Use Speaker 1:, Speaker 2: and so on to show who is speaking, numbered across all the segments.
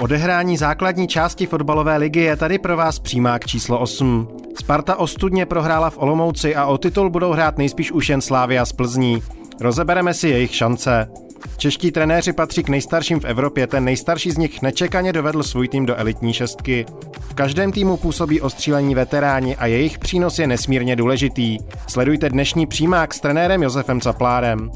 Speaker 1: Odehrání základní části fotbalové ligy je tady pro vás přímák číslo 8. Sparta ostudně prohrála v Olomouci a o titul budou hrát nejspíš už jen Slávia z Plzní. Rozebereme si jejich šance. Čeští trenéři patří k nejstarším v Evropě, ten nejstarší z nich nečekaně dovedl svůj tým do elitní šestky. V každém týmu působí ostřílení veteráni a jejich přínos je nesmírně důležitý. Sledujte dnešní přímák s trenérem Josefem Caplárem.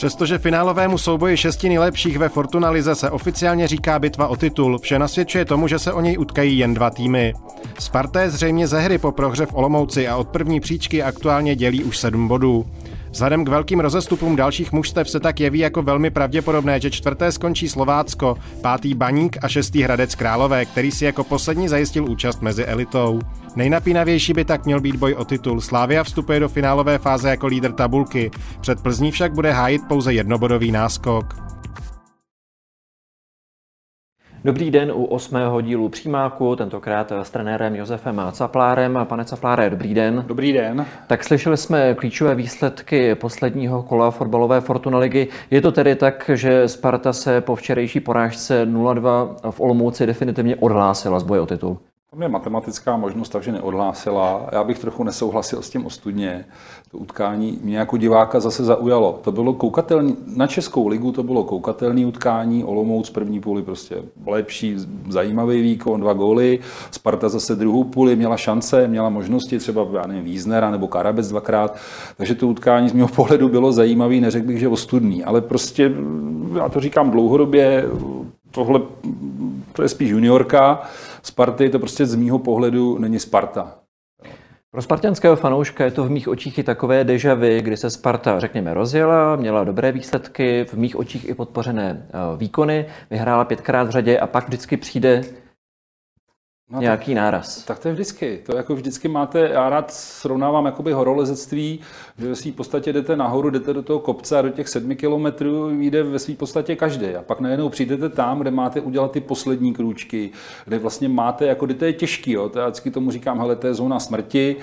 Speaker 1: Přestože finálovému souboji šesti nejlepších ve Fortuna Lize se oficiálně říká bitva o titul, vše nasvědčuje tomu, že se o něj utkají jen dva týmy. Sparta je zřejmě ze hry po prohře v Olomouci a od první příčky aktuálně dělí už sedm bodů. Vzhledem k velkým rozestupům dalších mužstev se tak jeví jako velmi pravděpodobné, že čtvrté skončí Slovácko, pátý Baník a šestý Hradec Králové, který si jako poslední zajistil účast mezi elitou. Nejnapínavější by tak měl být boj o titul. Slávia vstupuje do finálové fáze jako lídr tabulky. Před Plzní však bude hájit pouze jednobodový náskok.
Speaker 2: Dobrý den u osmého dílu Přímáku, tentokrát s trenérem Josefem Caplárem. Pane Capláre, dobrý den.
Speaker 3: Dobrý den.
Speaker 2: Tak slyšeli jsme klíčové výsledky posledního kola fotbalové Fortuna ligy. Je to tedy tak, že Sparta se po včerejší porážce 0-2 v Olomouci definitivně odhlásila z boje o titul?
Speaker 3: Tam je matematická možnost, takže neodhlásila. Já bych trochu nesouhlasil s tím ostudně. To utkání mě jako diváka zase zaujalo. To bylo koukatelný, na Českou ligu to bylo koukatelný utkání, Olomouc první půli prostě lepší, zajímavý výkon, dva góly. Sparta zase druhou půli měla šance, měla možnosti, třeba já nevím, Víznera nebo Karabec dvakrát. Takže to utkání z mého pohledu bylo zajímavý, neřekl bych, že ostudný, ale prostě, já to říkám dlouhodobě, tohle to je spíš juniorka. Sparty to prostě z mýho pohledu není Sparta.
Speaker 2: Pro spartanského fanouška je to v mých očích i takové deja vu, kdy se Sparta, řekněme, rozjela, měla dobré výsledky, v mých očích i podpořené eh, výkony, vyhrála pětkrát v řadě a pak vždycky přijde No, nějaký tak, náraz.
Speaker 3: Tak to je vždycky. To jako vždycky máte, já rád srovnávám jakoby horolezectví, že ve své podstatě jdete nahoru, jdete do toho kopce a do těch sedmi kilometrů jde ve své podstatě každý. A pak najednou přijdete tam, kde máte udělat ty poslední krůčky, kde vlastně máte, jako kde to je těžký, jo. To já vždycky tomu říkám, hele, to je zóna smrti,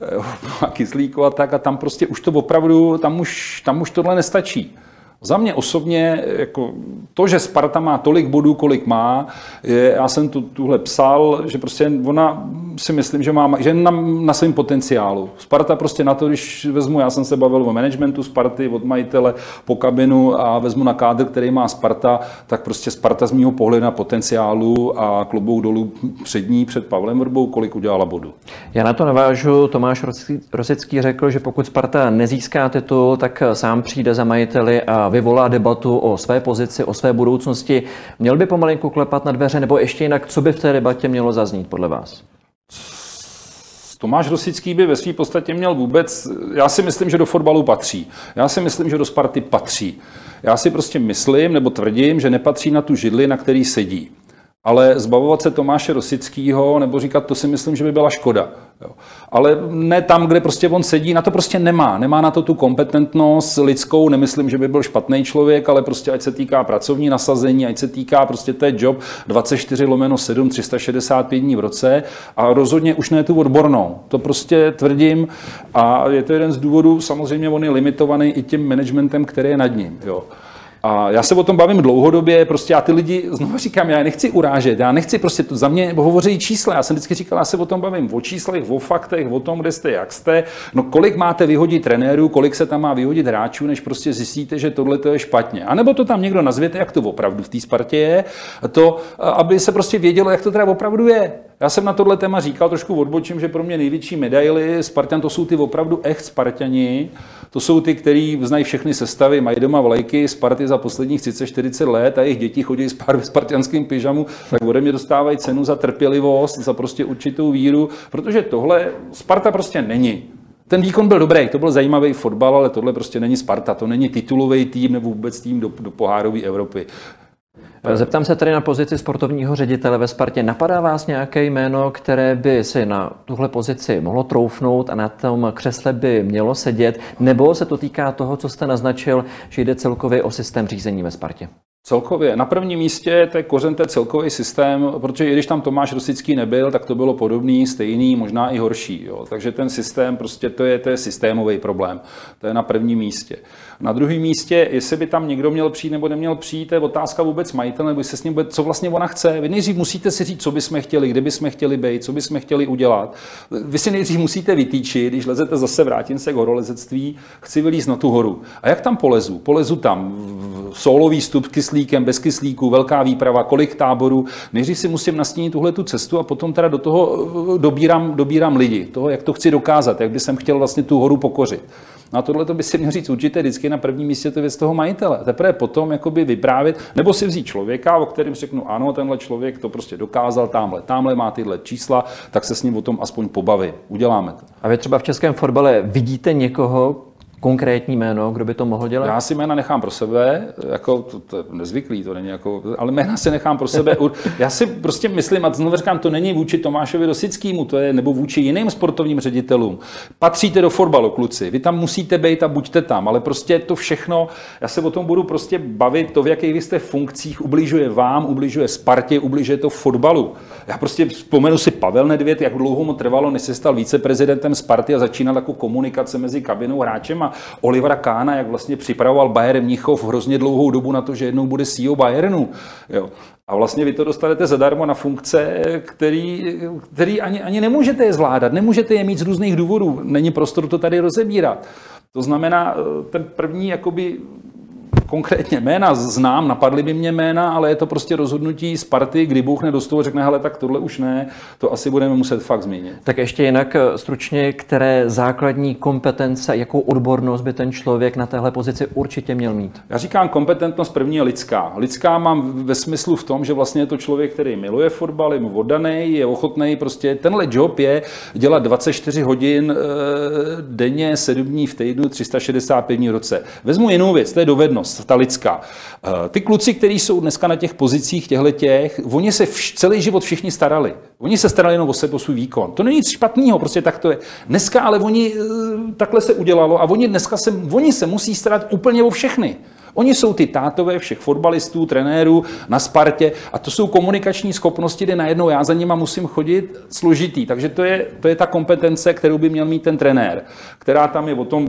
Speaker 3: a kyslíku a tak, a tam prostě už to opravdu, tam už, tam už tohle nestačí. Za mě osobně, jako to, že Sparta má tolik bodů, kolik má, je, já jsem tu, tuhle psal, že prostě ona si myslím, že má že na, na svém potenciálu. Sparta prostě na to, když vezmu, já jsem se bavil o managementu Sparty, od majitele po kabinu a vezmu na kádr, který má Sparta, tak prostě Sparta z mého pohledu na potenciálu a klubou dolů před ní, před Pavlem Vrbou, kolik udělala bodu.
Speaker 2: Já na to navážu. Tomáš Rosický řekl, že pokud Sparta nezíská titul, tak sám přijde za majiteli a vyvolá debatu o své pozici, o své budoucnosti. Měl by pomalinku klepat na dveře, nebo ještě jinak, co by v té debatě mělo zaznít podle vás?
Speaker 3: Tomáš Rosický by ve své podstatě měl vůbec, já si myslím, že do fotbalu patří. Já si myslím, že do Sparty patří. Já si prostě myslím, nebo tvrdím, že nepatří na tu židli, na který sedí. Ale zbavovat se Tomáše Rosického, nebo říkat, to si myslím, že by byla škoda. Jo. Ale ne tam, kde prostě on sedí, na to prostě nemá. Nemá na to tu kompetentnost lidskou, nemyslím, že by byl špatný člověk, ale prostě ať se týká pracovní nasazení, ať se týká prostě té job 24 lomeno 7, 365 dní v roce a rozhodně už ne tu odbornou. To prostě tvrdím a je to jeden z důvodů, samozřejmě on je limitovaný i tím managementem, který je nad ním. Jo. A já se o tom bavím dlouhodobě, prostě já ty lidi, znovu říkám, já nechci urážet, já nechci prostě, to za mě hovoří čísla, já jsem vždycky říkal, já se o tom bavím, o číslech, o faktech, o tom, kde jste, jak jste, no kolik máte vyhodit trenérů, kolik se tam má vyhodit hráčů, než prostě zjistíte, že tohle to je špatně. A nebo to tam někdo nazvěte, jak to opravdu v té Spartě je, to, aby se prostě vědělo, jak to teda opravdu je. Já jsem na tohle téma říkal, trošku odbočím, že pro mě největší medaily Spartan to jsou ty opravdu echt Spartani, to jsou ty, kteří znají všechny sestavy, mají doma vlajky Sparty za posledních 30-40 let a jejich děti chodí s spartianským pyžamu, tak ode mě dostávají cenu za trpělivost, za prostě určitou víru, protože tohle Sparta prostě není. Ten výkon byl dobrý, to byl zajímavý fotbal, ale tohle prostě není Sparta, to není titulový tým nebo vůbec tým do, do pohárové Evropy.
Speaker 2: Zeptám se tady na pozici sportovního ředitele ve Spartě. Napadá vás nějaké jméno, které by si na tuhle pozici mohlo troufnout a na tom křesle by mělo sedět? Nebo se to týká toho, co jste naznačil, že jde celkově o systém řízení ve Spartě?
Speaker 3: Celkově. Na prvním místě to je kořen, to je celkový systém, protože i když tam Tomáš Rosický nebyl, tak to bylo podobný, stejný, možná i horší. Jo. Takže ten systém, prostě to je, to je systémový problém. To je na prvním místě. Na druhém místě, jestli by tam někdo měl přijít nebo neměl přijít, to je otázka vůbec majitele, nebo se s ním bude, co vlastně ona chce. Vy nejdřív musíte si říct, co bychom chtěli, kde bychom chtěli být, co bychom chtěli udělat. Vy si nejdřív musíte vytýčit, když lezete zase, vrátím se k horolezectví, chci vylízt na tu horu. A jak tam polezu? Polezu tam solový stup s kyslíkem, bez kyslíku, velká výprava, kolik táborů. Nejdřív si musím nastínit tuhle tu cestu a potom teda do toho eh, dobírám, dobírám lidi, toho, jak to chci dokázat, jak by jsem chtěl vlastně tu horu pokořit. No a tohle to by si měl říct určitě vždycky na prvním místě to věc toho majitele. Teprve potom jakoby vyprávět, nebo si vzít člověka, o kterém řeknu, ano, tenhle člověk to prostě dokázal, tamhle, tamhle má tyhle čísla, tak se s ním o tom aspoň pobaví. Uděláme to.
Speaker 2: A vy třeba v českém fotbale vidíte někoho, konkrétní jméno, kdo by to mohl dělat?
Speaker 3: Já si jména nechám pro sebe, jako to, to je nezvyklý, to není jako, ale jména si nechám pro sebe. Já si prostě myslím, a znovu říkám, to není vůči Tomášovi Rosickému, to je nebo vůči jiným sportovním ředitelům. Patříte do fotbalu, kluci, vy tam musíte být a buďte tam, ale prostě to všechno, já se o tom budu prostě bavit, to, v jakých vy jste funkcích, ubližuje vám, ubližuje Spartě, ubližuje to fotbalu. Já prostě vzpomenu si Pavel Nedvěd, jak dlouho mu trvalo, než se stal víceprezidentem Sparty a začínal jako komunikace mezi kabinou hráčem Olivera Kána, jak vlastně připravoval Bayern Mnichov hrozně dlouhou dobu na to, že jednou bude CEO Bayernu. Jo. A vlastně vy to dostanete zadarmo na funkce, který, který ani, ani nemůžete je zvládat, nemůžete je mít z různých důvodů. Není prostor to tady rozebírat. To znamená, ten první jakoby konkrétně jména znám, napadly by mě jména, ale je to prostě rozhodnutí z party, kdy Bůh nedostou a řekne, hele, tak tohle už ne, to asi budeme muset fakt změnit.
Speaker 2: Tak ještě jinak eh, stručně, které základní kompetence, jakou odbornost by ten člověk na téhle pozici určitě měl mít?
Speaker 3: Já říkám, kompetentnost první je lidská. Lidská mám ve smyslu v tom, že vlastně je to člověk, který miluje fotbal, je mu oddaný, je ochotný, prostě tenhle job je dělat 24 hodin e, denně, 7 dní v týdnu, 365 dní v roce. Vezmu jinou věc, to je dovednost ta lidská. Eh, ty kluci, kteří jsou dneska na těch pozicích těchto těch, oni se vš- celý život všichni starali. Oni se starali jenom o sebe, o svůj výkon. To není nic špatného, prostě tak to je. Dneska ale oni, eh, takhle se udělalo a oni dneska se, oni se musí starat úplně o všechny. Oni jsou ty tátové všech fotbalistů, trenérů na Spartě a to jsou komunikační schopnosti, kde najednou já za nima musím chodit složitý. Takže to je, to je ta kompetence, kterou by měl mít ten trenér, která tam je o tom,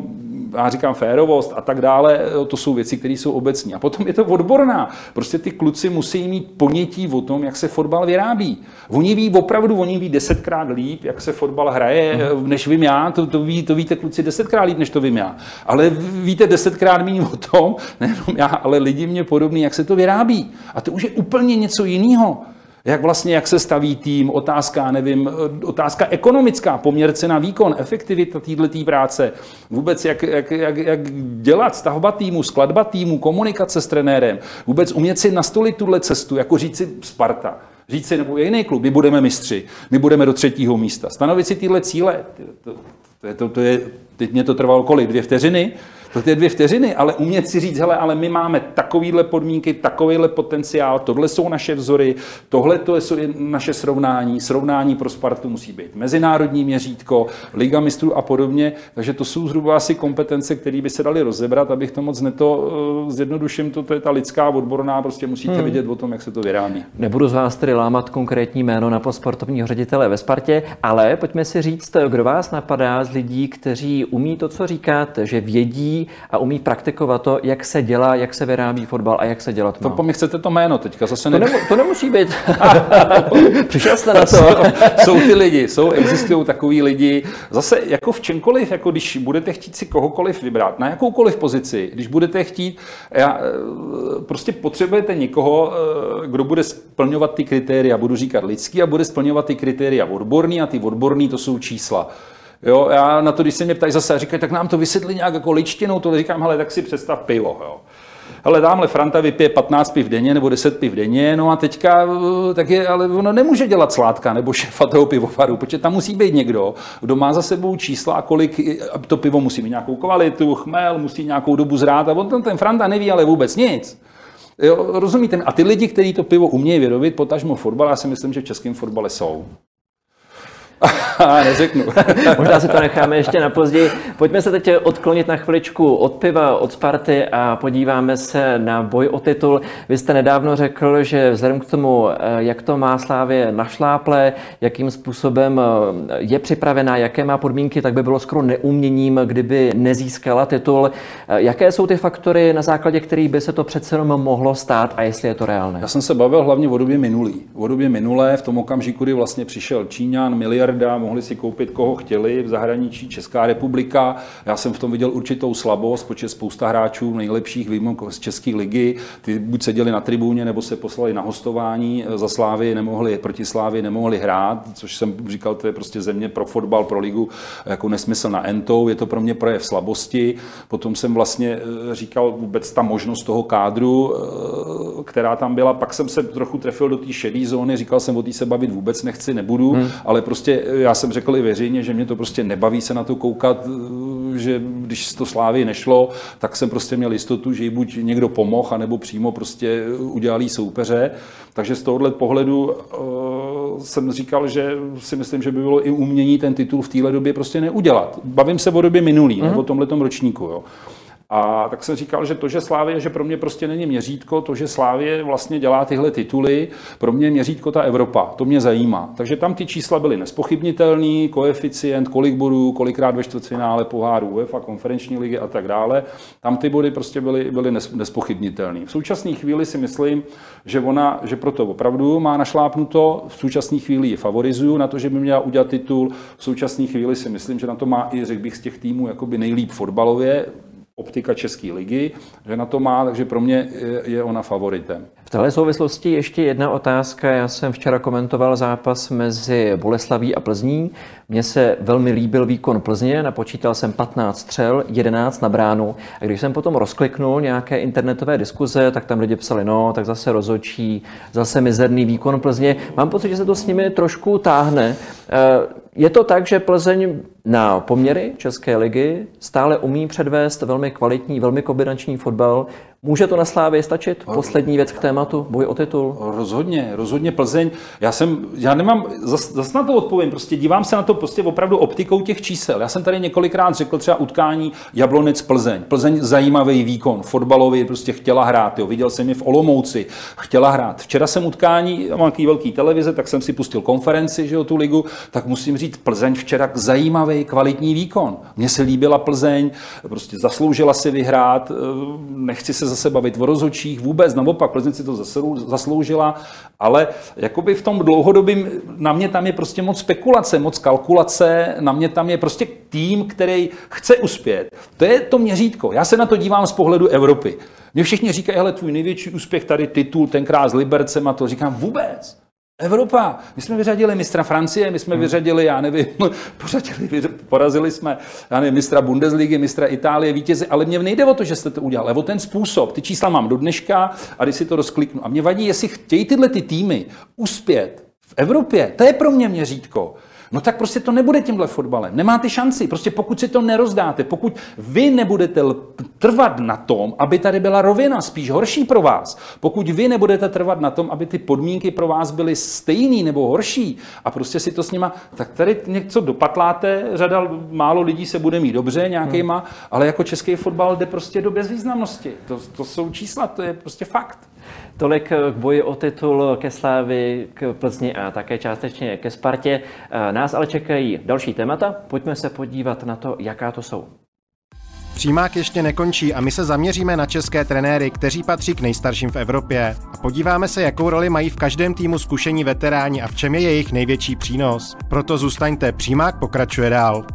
Speaker 3: já říkám férovost a tak dále, to jsou věci, které jsou obecní. A potom je to odborná. Prostě ty kluci musí mít ponětí o tom, jak se fotbal vyrábí. Oni ví opravdu, oni ví desetkrát líp, jak se fotbal hraje, než vím já. To, to, ví, to víte kluci desetkrát líp, než to vím já. Ale víte desetkrát méně o tom, ne, nejenom já, ale lidi mě podobný, jak se to vyrábí. A to už je úplně něco jiného. Jak vlastně, jak se staví tým, otázka, nevím, otázka ekonomická, poměr cena výkon, efektivita této práce, vůbec jak, jak, jak, jak, dělat, stavba týmu, skladba týmu, komunikace s trenérem, vůbec umět si nastolit tuhle cestu, jako říct si Sparta, říct si, nebo jiný klub, my budeme mistři, my budeme do třetího místa. Stanovit si tyhle cíle, to, to, to, to je, teď mě to trvalo kolik, dvě vteřiny, to je dvě vteřiny, ale umět si říct, hele, ale my máme takovýhle podmínky, takovýhle potenciál, tohle jsou naše vzory, tohle to je naše srovnání, srovnání pro Spartu musí být mezinárodní měřítko, Liga mistrů a podobně, takže to jsou zhruba asi kompetence, které by se daly rozebrat, abych to moc neto eh, zjednoduším, to, to je ta lidská odborná, prostě musíte hmm. vidět o tom, jak se to vyrábí.
Speaker 2: Nebudu z vás tedy lámat konkrétní jméno na posportovního ředitele ve Spartě, ale pojďme si říct, kdo vás napadá z lidí, kteří umí to, co říkáte, že vědí, a umí praktikovat to, jak se dělá, jak se vyrábí fotbal a jak se dělat
Speaker 3: má. To po mě chcete to jméno teďka zase
Speaker 2: ne... to, nemu, to nemusí být. Přišel jste na to.
Speaker 3: jsou, jsou ty lidi, jsou, existují takový lidi. Zase jako v čemkoliv, jako když budete chtít si kohokoliv vybrat, na jakoukoliv pozici, když budete chtít, já, eh, prostě potřebujete někoho, eh, kdo bude splňovat ty kritéria, budu říkat lidský a bude splňovat ty kritéria odborný a ty odborný to jsou čísla. Jo, já na to, když se mě ptají zase, říkají, tak nám to vysvětlí nějak jako ličtinou, to říkám, hele, tak si představ pivo. Jo. Ale tamhle Franta vypije 15 piv denně nebo 10 piv denně, no a teďka, eh, tak je, ale ono nemůže dělat sládka nebo šefa toho pivovaru, protože tam musí být někdo, kdo má za sebou čísla kolik to pivo musí mít nějakou kvalitu, chmel, musí nějakou dobu zrát a on ten Franta neví ale vůbec nic. Jo, rozumíte? A ty lidi, kteří to pivo umějí vyrobit, potažmo fotbal, já si myslím, že v českém fotbale jsou. Neřeknu.
Speaker 2: Možná si to necháme ještě na později. Pojďme se teď odklonit na chviličku od piva, od Sparty a podíváme se na boj o titul. Vy jste nedávno řekl, že vzhledem k tomu, eh, jak to má Slávě našláple, jakým způsobem eh, je připravená, jaké má podmínky, tak by bylo skoro neuměním, kdyby nezískala titul. Eh, jaké jsou ty faktory, na základě kterých by se to přece jenom mohlo stát a jestli je to reálné?
Speaker 3: Já jsem se bavil hlavně o době minulý. O době minulé, v tom okamžiku, kdy vlastně přišel Číňan, miliarda, mohli si koupit koho chtěli v zahraničí, Česká republika. Já jsem v tom viděl určitou slabost, protože spousta hráčů nejlepších výjimok z České ligy, ty buď seděli na tribuně, nebo se poslali na hostování za Slávy, nemohli, proti Slávy nemohli hrát, což jsem říkal, to je prostě země pro fotbal, pro ligu, jako nesmysl na entou, je to pro mě projev slabosti. Potom jsem vlastně eh, říkal vůbec ta možnost toho kádru, eh, která tam byla, pak jsem se trochu trefil do té šedé zóny, říkal jsem, o té se bavit vůbec nechci, nebudu, hmm. ale prostě já jsem řekl i veřejně, že mě to prostě nebaví se na to koukat, že když to Slávy nešlo, tak jsem prostě měl jistotu, že jí buď někdo pomohl, anebo přímo prostě udělali soupeře. Takže z tohohle pohledu uh, jsem říkal, že si myslím, že by bylo i umění ten titul v téhle době prostě neudělat. Bavím se o době minulý, mm-hmm. nebo tomhle ročníku. Jo. A tak jsem říkal, že to, že Slávě, že pro mě prostě není měřítko, to, že Slávě vlastně dělá tyhle tituly, pro mě měřítko ta Evropa, to mě zajímá. Takže tam ty čísla byly nespochybnitelný, koeficient, kolik bodů, kolikrát ve čtvrtfinále poháru UEFA, konferenční ligy a tak dále. Tam ty body prostě byly, byly nespochybnitelné. V současné chvíli si myslím, že ona, že proto opravdu má našlápnuto, v současné chvíli ji favorizuju na to, že by měla udělat titul, v současné chvíli si myslím, že na to má i, řekl bych, z těch týmů jakoby nejlíp fotbalově, optika České ligy, že na to má, takže pro mě je ona favoritem.
Speaker 2: V této souvislosti ještě jedna otázka. Já jsem včera komentoval zápas mezi Boleslaví a Plzní. Mně se velmi líbil výkon Plzně, napočítal jsem 15 střel, 11 na bránu. A když jsem potom rozkliknul nějaké internetové diskuze, tak tam lidi psali, no, tak zase rozočí, zase mizerný výkon Plzně. Mám pocit, že se to s nimi trošku táhne. Eh, je to tak, že Plzeň na poměry České ligy stále umí předvést velmi kvalitní, velmi kombinační fotbal, Může to na Slávě stačit? Poslední věc k tématu, boj o titul.
Speaker 3: Rozhodně, rozhodně Plzeň. Já jsem, já nemám, zase zas na to odpovím, prostě dívám se na to prostě opravdu optikou těch čísel. Já jsem tady několikrát řekl třeba utkání Jablonec Plzeň. Plzeň zajímavý výkon, fotbalový, prostě chtěla hrát, jo. viděl jsem je v Olomouci, chtěla hrát. Včera jsem utkání, mám nějaký velký televize, tak jsem si pustil konferenci, že jo, tu ligu, tak musím říct, Plzeň včera zajímavý, kvalitní výkon. Mně se líbila Plzeň, prostě zasloužila si vyhrát, nechci se zase bavit o rozhodčích, vůbec naopak, Plzeň si to zasloužila, ale jakoby v tom dlouhodobém, na mě tam je prostě moc spekulace, moc kalkulace, na mě tam je prostě tým, který chce uspět. To je to měřítko. Já se na to dívám z pohledu Evropy. Mě všichni říkají, hele, tvůj největší úspěch tady titul, tenkrát s Libercem a to. Říkám, vůbec. Evropa. My jsme vyřadili mistra Francie, my jsme hmm. vyřadili, já nevím, pořadili, porazili jsme, já nevím, mistra Bundesligy, mistra Itálie, vítězi, ale mě nejde o to, že jste to udělali, ale o ten způsob. Ty čísla mám do dneška a když si to rozkliknu. A mě vadí, jestli chtějí tyhle ty týmy uspět v Evropě, to je pro mě měřítko no tak prostě to nebude tímhle fotbalem. Nemáte šanci. Prostě pokud si to nerozdáte, pokud vy nebudete trvat na tom, aby tady byla rovina, spíš horší pro vás, pokud vy nebudete trvat na tom, aby ty podmínky pro vás byly stejný nebo horší a prostě si to s nima, tak tady něco dopatláte, řada málo lidí se bude mít dobře nějakýma, hmm. ale jako český fotbal jde prostě do bezvýznamnosti. To, to jsou čísla, to je prostě fakt.
Speaker 2: Tolik k boji o titul ke Slávy, k Plzni a také částečně ke Spartě. Nás ale čekají další témata. Pojďme se podívat na to, jaká to jsou.
Speaker 1: Přímák ještě nekončí a my se zaměříme na české trenéry, kteří patří k nejstarším v Evropě. A podíváme se, jakou roli mají v každém týmu zkušení veteráni a v čem je jejich největší přínos. Proto zůstaňte, Přímák pokračuje dál.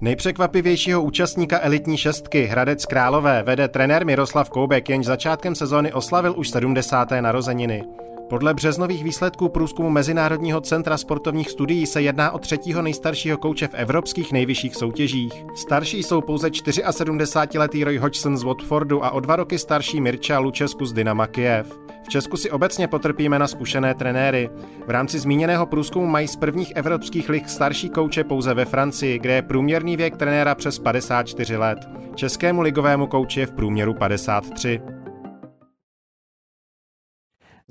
Speaker 1: Nejpřekvapivějšího účastníka elitní šestky Hradec Králové vede trenér Miroslav Koubek, jenž začátkem sezóny oslavil už 70. narozeniny. Podle březnových výsledků průzkumu Mezinárodního centra sportovních studií se jedná o třetího nejstaršího kouče v evropských nejvyšších soutěžích. Starší jsou pouze 74-letý Roy Hodgson z Watfordu a o dva roky starší Mirča Lučesku z Dynama Kiev. V Česku si obecně potrpíme na zkušené trenéry. V rámci zmíněného průzkumu mají z prvních evropských lig starší kouče pouze ve Francii, kde je průměrný věk trenéra přes 54 let. Českému ligovému kouči je v průměru 53.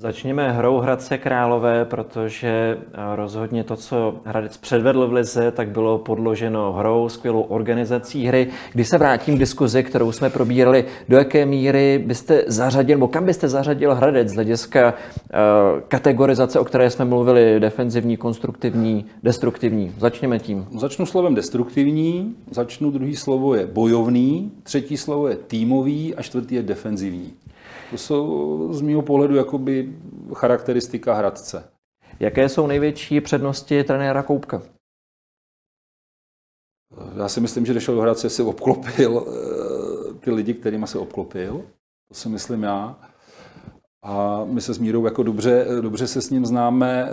Speaker 2: Začněme hrou Hradce Králové, protože eh, rozhodně to, co Hradec předvedl v Lize, tak bylo podloženo hrou, skvělou organizací hry. Když se vrátím k diskuzi, kterou jsme probírali, do jaké míry byste zařadil, nebo kam byste zařadil Hradec z hlediska uh, kategorizace, o které jsme mluvili, defenzivní, konstruktivní, destruktivní? Začněme tím.
Speaker 3: Začnu slovem destruktivní, začnu druhý slovo je bojovný, třetí slovo je týmový a čtvrtý je defenzivní. To jsou z mého pohledu jakoby charakteristika Hradce.
Speaker 2: Jaké jsou největší přednosti trenéra Koupka?
Speaker 3: Já si myslím, že když do Hradce, si obklopil eh, ty lidi, kterými se obklopil. To si myslím já. A my se s Mírou jako dobře, dobře se s ním známe.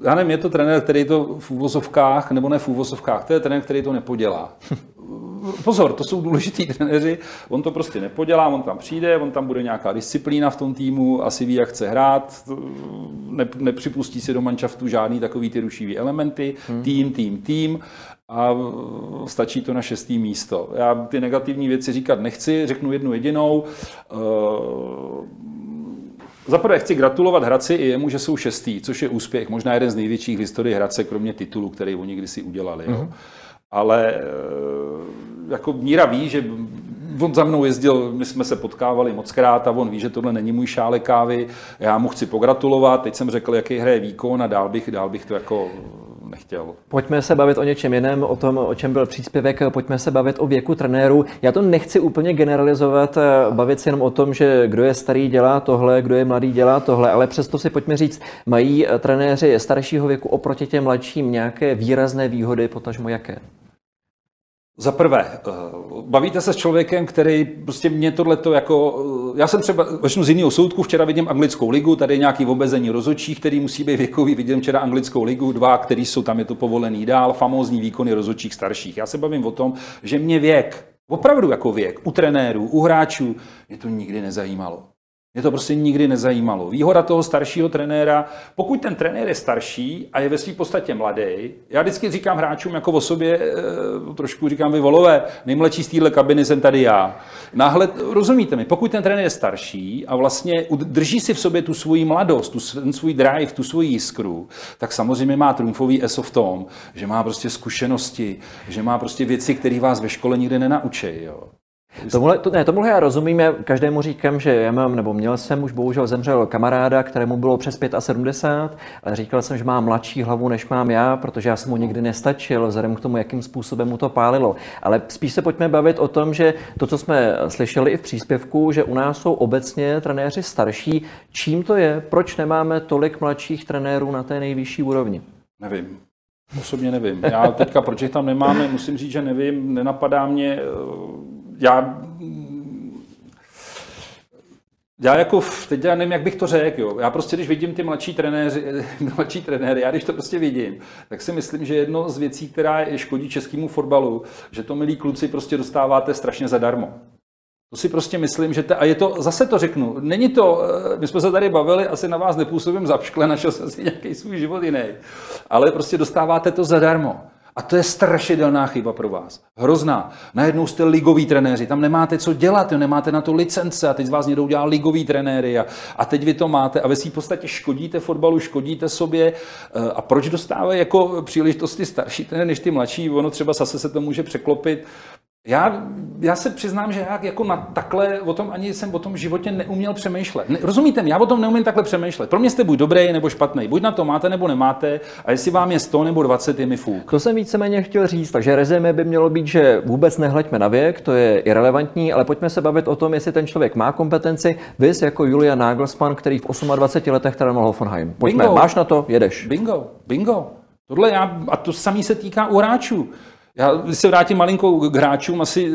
Speaker 3: Já nevím, je to trenér, který to v úvozovkách, nebo ne v úvozovkách, to je trenér, který to nepodělá. Pozor, to jsou důležitý trenéři, on to prostě nepodělá, on tam přijde, on tam bude nějaká disciplína v tom týmu, asi ví, jak chce hrát, ne, nepřipustí si do manšaftu žádný takový ty rušivý elementy, hmm. tým, tým, tým a stačí to na šestý místo. Já ty negativní věci říkat nechci, řeknu jednu jedinou. Uh, za prvé chci gratulovat Hradci i jemu, že jsou šestý, což je úspěch, možná jeden z největších v historii Hradce, kromě titulu, který oni kdysi udělali. Mm-hmm. Jo. Mhm. Ale eh, jako Míra ví, že on za mnou jezdil, my jsme se potkávali moc krát a on ví, že tohle není můj šále kávy. Já mu chci pogratulovat, teď jsem řekl, jaký hraje výkon a dál bych, dál bych to jako nechtěl.
Speaker 2: Pojďme se bavit o něčem jiném, o tom, o čem byl příspěvek, pojďme se bavit o věku trenérů. Já to nechci úplně generalizovat, bavit se jenom o tom, že kdo je starý dělá tohle, kdo je mladý dělá tohle, ale přesto si pojďme říct, mají trenéři staršího věku oproti těm mladším nějaké výrazné výhody, potažmo jaké?
Speaker 3: Za prvé, eh, bavíte se s člověkem, který prostě mě tohleto jako... Eh, já jsem třeba, začnu z jiného soudku, včera vidím anglickou ligu, tady je nějaký obezení rozočí, který musí být věkový, vidím včera anglickou ligu, dva, který jsou tam, je to povolený dál, famózní výkony rozočích starších. Já se bavím o tom, že mě věk, opravdu jako věk, u trenérů, u hráčů, mě to nikdy nezajímalo. Mě to prostě nikdy nezajímalo. Výhoda toho staršího trenéra, pokud ten trenér je starší a je ve své podstatě mladý, já vždycky říkám hráčům jako o sobě, e, trošku říkám vy volové, nejmladší z téhle kabiny jsem tady já. Náhle, rozumíte mi, pokud ten trenér je starší a vlastně drží si v sobě tu svoji mladost, tu, ten svůj drive, tu svoji jiskru, tak samozřejmě má trumfový ESO v tom, že má prostě zkušenosti, že má prostě věci, které vás ve škole nikdy nenaučí. Jo.
Speaker 2: Tomuhle, to, ne, tomuhle já rozumím, já každému říkám, že já mám, nebo měl jsem, už bohužel zemřel kamaráda, kterému bylo přes 75, ale říkal jsem, že má mladší hlavu, než mám já, protože já jsem mu nikdy nestačil, vzhledem k tomu, jakým způsobem mu to pálilo. Ale spíš se pojďme bavit o tom, že to, co jsme slyšeli i v příspěvku, že u nás jsou obecně trenéři starší. Čím to je? Proč nemáme tolik mladších trenérů na té nejvyšší úrovni?
Speaker 3: Nevím. Osobně nevím. Já teďka, proč je tam nemáme, musím říct, že nevím, nenapadá mě já já jako, teď já nevím, jak bych to řekl, jo. Já prostě, když vidím ty mladší trenéři, mladší trenéry, já když to prostě vidím, tak si myslím, že jedno z věcí, která je škodí českému fotbalu, že to, milí kluci, prostě dostáváte strašně zadarmo. To si prostě myslím, že te, a je to, zase to řeknu, není to, eh, my jsme se tady bavili, asi na vás nepůsobím zapškle, našel jsem si nějaký svůj život jiný, ale prostě dostáváte to zadarmo. A to je strašidelná chyba pro vás. Hrozná. Najednou jste ligoví trenéři, tam nemáte co dělat, nemáte na to licence a teď z vás někdo udělá ligový trenéry a, a teď vy to máte a ve v podstatě škodíte fotbalu, škodíte sobě. Eh, a proč dostávají jako příležitosti starší trenéry než ty mladší? Ono třeba zase se to může překlopit já, já se přiznám, že já jako na takhle o tom ani jsem o tom životě neuměl přemýšlet. Ne, rozumíte mi, já o tom neumím takhle přemýšlet. Pro mě jste buď dobrý nebo špatný. Buď na to máte nebo nemáte a jestli vám je 100 nebo 20, je mi fuk.
Speaker 2: To jsem víceméně chtěl říct, takže rezime by mělo být, že vůbec nehleďme na věk, to je irrelevantní, ale pojďme se bavit o tom, jestli ten člověk má kompetenci. Vy jako Julia Nagelsmann, který v 28 letech trénoval Hoffenheim. Pojďme, Bingo. máš na to, jedeš.
Speaker 3: Bingo, bingo. Tohle já, a to samý se týká u hráčů. Já se vrátím malinkou k hráčům, asi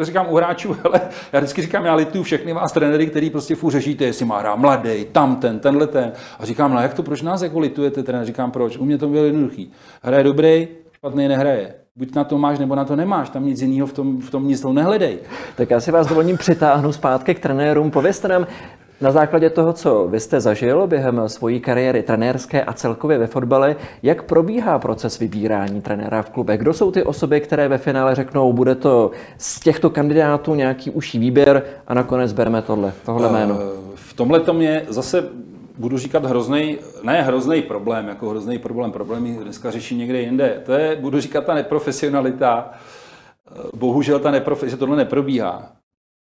Speaker 3: eh, říkám u hráčů, ale já vždycky říkám, já lituju všechny vás trenéry, který prostě furt řešíte, jestli má hrát mladý, tamten, tenhle ten. A říkám, no jak to, proč nás jako litujete, trenér? Říkám, proč? U mě to bylo jednoduchý. Hraje dobrý, špatný nehraje. Buď na to máš, nebo na to nemáš. Tam nic jiného v tom, v tom nic nehledej.
Speaker 2: Tak já si vás dovolím přitáhnu zpátky k trenérům. Povězte nám, na základě toho, co vy jste zažil během svojí kariéry trenérské a celkově ve fotbale, jak probíhá proces vybírání trenéra v klube? Kdo jsou ty osoby, které ve finále řeknou, bude to z těchto kandidátů nějaký užší výběr a nakonec bereme tohle, tohle jméno? Uh,
Speaker 3: tomhle to mě zase budu říkat hrozný, ne hrozný problém, jako hrozný problém, problémy dneska řeší někde jinde. To je, budu říkat, ta neprofesionalita. Bohužel ta neprofe, že tohle neprobíhá.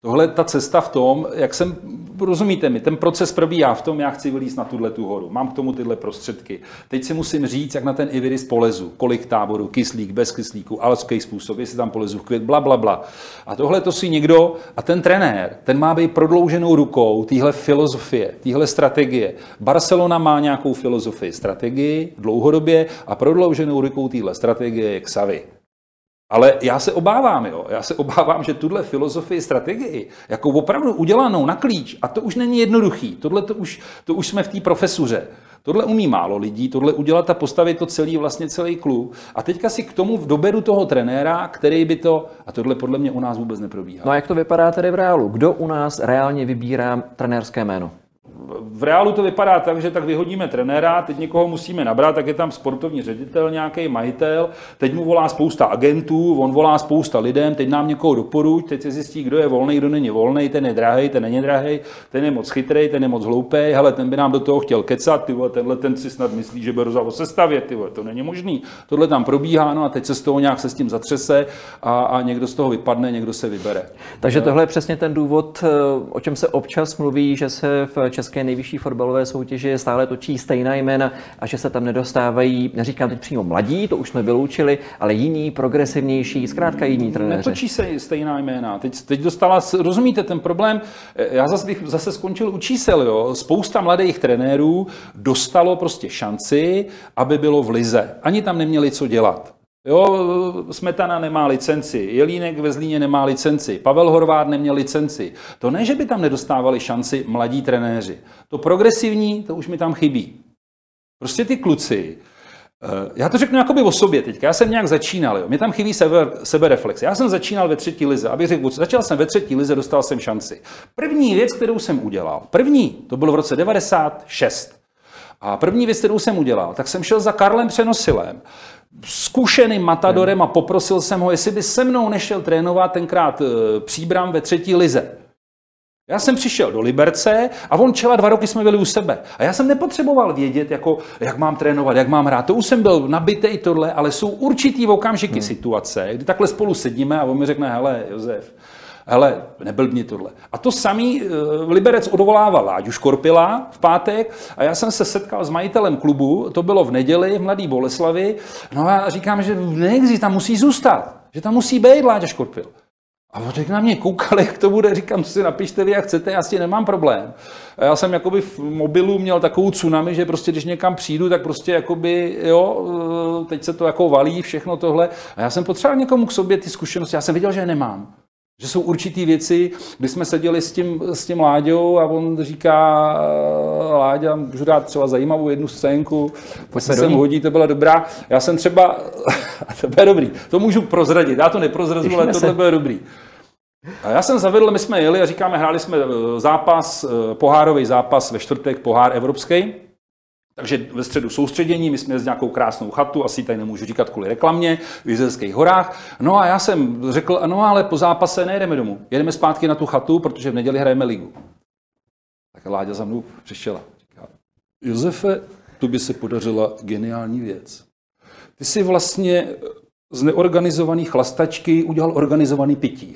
Speaker 3: Tohle ta cesta v tom, jak jsem, rozumíte mi, ten proces probíhá v tom, já chci vylízt na tuhle tu horu, mám k tomu tyhle prostředky. Teď si musím říct, jak na ten Iviris polezu, kolik táboru, kyslík, bez kyslíku, alský způsob, jestli tam polezu v květ, bla, bla, bla. A tohle to si někdo, a ten trenér, ten má být prodlouženou rukou téhle filozofie, téhle strategie. Barcelona má nějakou filozofii, strategii dlouhodobě a prodlouženou rukou téhle strategie je Xavi. Ale já se obávám, jo, já se obávám, že tuhle filozofii, strategii, jako opravdu udělanou na klíč, a to už není jednoduchý, tohle to už, to už jsme v té profesuře. Tohle umí málo lidí, tohle udělat a postavit to celý, vlastně celý klub. A teďka si k tomu doberu toho trenéra, který by to, a tohle podle mě u nás vůbec neprobíhá.
Speaker 2: No a jak to vypadá tedy v reálu? Kdo u nás reálně vybírá trenérské jméno?
Speaker 3: V reálu to vypadá tak, že tak vyhodíme trenéra, teď někoho musíme nabrat, tak je tam sportovní ředitel, nějaký majitel, teď mu volá spousta agentů, on volá spousta lidem, teď nám někoho doporuč, teď se zjistí, kdo je volný, kdo není volný, ten je drahý, ten není drahý, ten je moc chytrý, ten je moc hloupý, hele, ten by nám do toho chtěl kecat, ty vole, tenhle ten si snad myslí, že bude rozhovor sestavě, ty vole, to není možný. Tohle tam probíhá, no a teď se z toho nějak se s tím zatřese a, a někdo z toho vypadne, někdo se vybere.
Speaker 2: Takže tohle je přesně ten důvod, o čem se občas mluví, že se v české nejvyšší fotbalové soutěži stále točí stejná jména a že se tam nedostávají, neříkám teď přímo mladí, to už jsme vyloučili, ale jiní, progresivnější, zkrátka jiní trenéři.
Speaker 3: Netočí se stejná jména. Teď, teď dostala, rozumíte, ten problém, já zase bych zase skončil u čísel, jo. Spousta mladých trenérů dostalo prostě šanci, aby bylo v lize. Ani tam neměli co dělat. Jo, Smetana nemá licenci, Jelínek ve Zlíně nemá licenci, Pavel Horváth neměl licenci. To ne, že by tam nedostávali šanci mladí trenéři. To progresivní, to už mi tam chybí. Prostě ty kluci, eh, já to řeknu jakoby o sobě teď. Já jsem nějak začínal, jo. mě tam chybí sebe, sebereflex. Já jsem začínal ve třetí lize, abych řekl, začal jsem ve třetí lize, dostal jsem šanci. První věc, kterou jsem udělal, první, to bylo v roce 96. A první věc, kterou jsem udělal, tak jsem šel za Karlem Přenosilem zkušeným matadorem a poprosil jsem ho, jestli by se mnou nešel trénovat tenkrát eh, příbram ve třetí lize. Já jsem přišel do Liberce a on čela dva roky jsme byli u sebe. A já jsem nepotřeboval vědět, jako, jak mám trénovat, jak mám hrát. To už jsem byl nabitý tohle, ale jsou určitý okamžiky hmm. situace, kdy takhle spolu sedíme a on mi řekne, hele, Josef, hele, neblbni tohle. A to samý eh, Liberec odvolával Láďu Škorpila v pátek a já jsem se setkal s majitelem klubu, to bylo v neděli v Mladý Boleslavi, no a říkám, že neexistuje, tam musí zůstat, že tam musí být Láďa Škorpil. A on řekl na mě, koukal, jak to bude, říkám, si napište vy, jak chcete, já s tím nemám problém. A já jsem jakoby v mobilu měl takovou tsunami, že prostě, když někam přijdu, tak prostě jakoby, jo, eh, teď se to jako valí, všechno tohle. A já jsem potřeboval někomu k sobě ty zkušenosti, já jsem viděl, že je nemám. Že jsou určitý věci, kdy jsme seděli s tím, s tím Láďou a on říká, Láďa, můžu dát třeba zajímavou jednu scénku, pojď se sem hodí, to byla dobrá. Já jsem třeba, to bude dobrý, to můžu prozradit, já to neprozrazu, ale tohle bude dobrý. A já jsem zavedl, my jsme jeli a říkáme, hráli jsme eh, zápas, eh, pohárový zápas ve čtvrtek, pohár evropský. Takže ve středu soustředění, my jsme z nějakou krásnou chatu, asi tady nemůžu říkat kvůli reklamě, v Jizelských horách. No a já jsem řekl, no ale po zápase nejedeme domů, jedeme zpátky na tu chatu, protože v neděli hrajeme ligu. Tak Láďa za mnou přišla. Říká, Josefe, tu by se podařila geniální věc. Ty si vlastně z neorganizované chlastačky udělal organizovaný pití.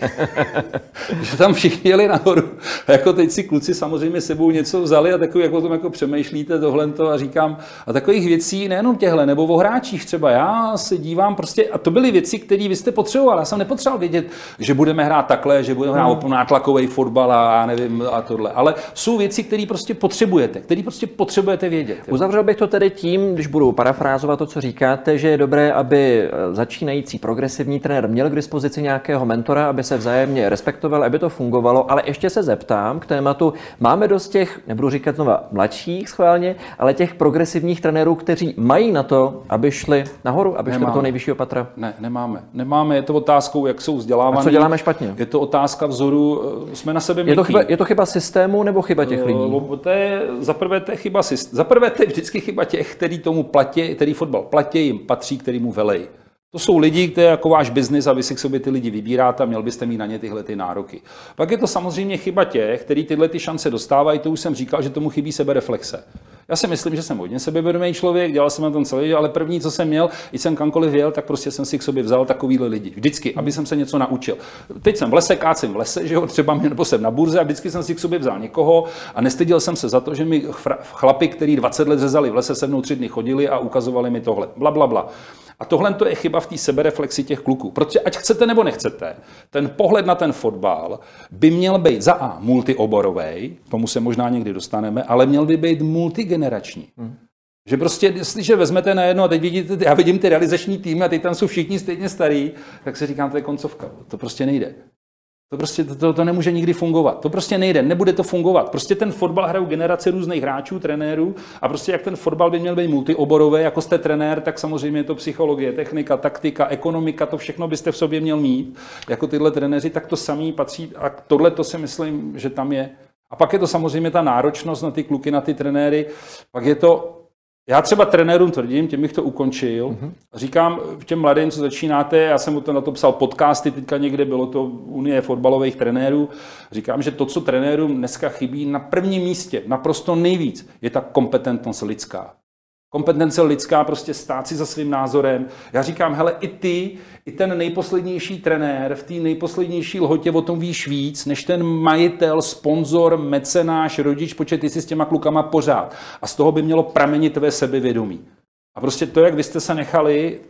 Speaker 3: že tam všichni jeli nahoru. A jako teď si kluci samozřejmě sebou něco vzali a takový, jako o tom jako přemýšlíte tohle a říkám, a takových věcí nejenom těhle, nebo o hráčích třeba. Já se dívám prostě, a to byly věci, které vy jste potřeboval. Já jsem nepotřeboval vědět, že budeme hrát takhle, že budeme hrát hmm. nátlakový fotbal a já nevím a tohle. Ale jsou věci, které prostě potřebujete, které prostě potřebujete vědět.
Speaker 2: Uzavřel bych to tedy tím, když budu parafrázovat to, co říkáte, že je dobré, aby začínali začínající progresivní trenér měl k dispozici nějakého mentora, aby se vzájemně respektoval, aby to fungovalo, ale ještě se zeptám k tématu, máme dost těch, nebudu říkat znova mladších schválně, ale těch progresivních trenérů, kteří mají na to, aby šli nahoru, aby nemáme. šli do toho nejvyššího patra?
Speaker 3: Ne, nemáme. Nemáme, je to otázkou, jak jsou vzdělávaní. A
Speaker 2: co děláme špatně?
Speaker 3: Je to otázka vzoru, eh, jsme na sebe
Speaker 2: je to, chyba, je to chyba systému nebo chyba těch lidí?
Speaker 3: Eh, to je, za prvé to je chyba systému. Za prvé to je vždycky chyba těch, který tomu platí, který fotbal platí, jim patří, který mu velej. To jsou lidi, kteří je jako váš biznis a vy si k sobě ty lidi vybíráte a měl byste mít na ně tyhle ty nároky. Pak je to samozřejmě chyba těch, kteří tyhle ty šance dostávají, to už jsem říkal, že tomu chybí sebereflexe. Já si myslím, že jsem hodně sebevědomý člověk, dělal jsem na tom celý, ale první, co jsem měl, i jsem kamkoliv jel, tak prostě jsem si k sobě vzal takovýhle lidi. Vždycky, aby jsem se něco naučil. Teď jsem v lese, kácím v lese, že jo, třeba mě, nebo jsem na burze a vždycky jsem si k sobě vzal někoho a nestyděl jsem se za to, že mi chlapi, který 20 let řezali v lese, se mnou tři dny chodili a ukazovali mi tohle. Bla, bla, bla. A tohle to je chyba v té sebereflexi těch kluků. Protože ať chcete nebo nechcete, ten pohled na ten fotbal by měl být za A multioborový, tomu se možná někdy dostaneme, ale měl by být multigenerační. Hmm. Že prostě, jestliže vezmete na jedno a teď vidíte, já vidím ty realizační týmy a teď tam jsou všichni stejně starý, tak si říkám, to je koncovka. To prostě nejde. To prostě to, to, nemůže nikdy fungovat. To prostě nejde, nebude to fungovat. Prostě ten fotbal hrajou generace různých hráčů, trenérů a prostě jak ten fotbal by měl být multioborový, jako jste trenér, tak samozřejmě je to psychologie, technika, taktika, ekonomika, to všechno byste v sobě měl mít. Jako tyhle trenéři, tak to samý patří a tohle to si myslím, že tam je. A pak je to samozřejmě ta náročnost na ty kluky, na ty trenéry. Pak je to já třeba trenérům tvrdím, tím bych to ukončil. Mm-hmm. Říkám v těm mladým, co začínáte, já jsem o to na to psal podcasty, teďka někde bylo to Unie fotbalových trenérů. Říkám, že to, co trenérům dneska chybí na prvním místě, naprosto nejvíc, je ta kompetentnost lidská. Kompetence lidská, prostě stát si za svým názorem. Já říkám, hele, i ty, i ten nejposlednější trenér v té nejposlednější lhotě o tom víš víc, než ten majitel, sponzor, mecenáš, rodič, počet ty si s těma klukama pořád. A z toho by mělo pramenit tvé sebevědomí. A prostě to, jak vy jste se nechali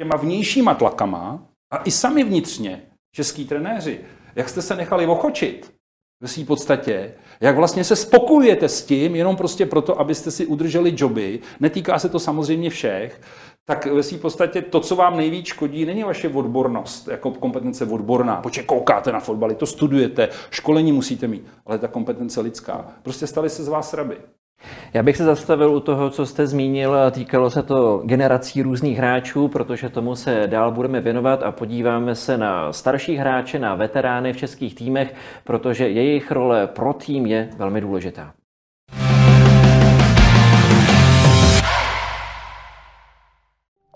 Speaker 3: těma vnějšíma tlakama, a i sami vnitřně, český trenéři, jak jste se nechali ochočit, ve své podstatě, jak vlastně se spokojujete s tím, jenom prostě proto, abyste si udrželi joby, netýká se to samozřejmě všech, tak ve své podstatě to, co vám nejvíc škodí, není vaše odbornost, jako kompetence odborná, protože koukáte na fotbaly, to studujete, školení musíte mít, ale ta kompetence lidská. Prostě stali se z vás raby.
Speaker 2: Já bych se zastavil u toho, co jste zmínil. Týkalo se to generací různých hráčů, protože tomu se dál budeme věnovat a podíváme se na starší hráče, na veterány v českých týmech, protože jejich role pro tým je velmi důležitá.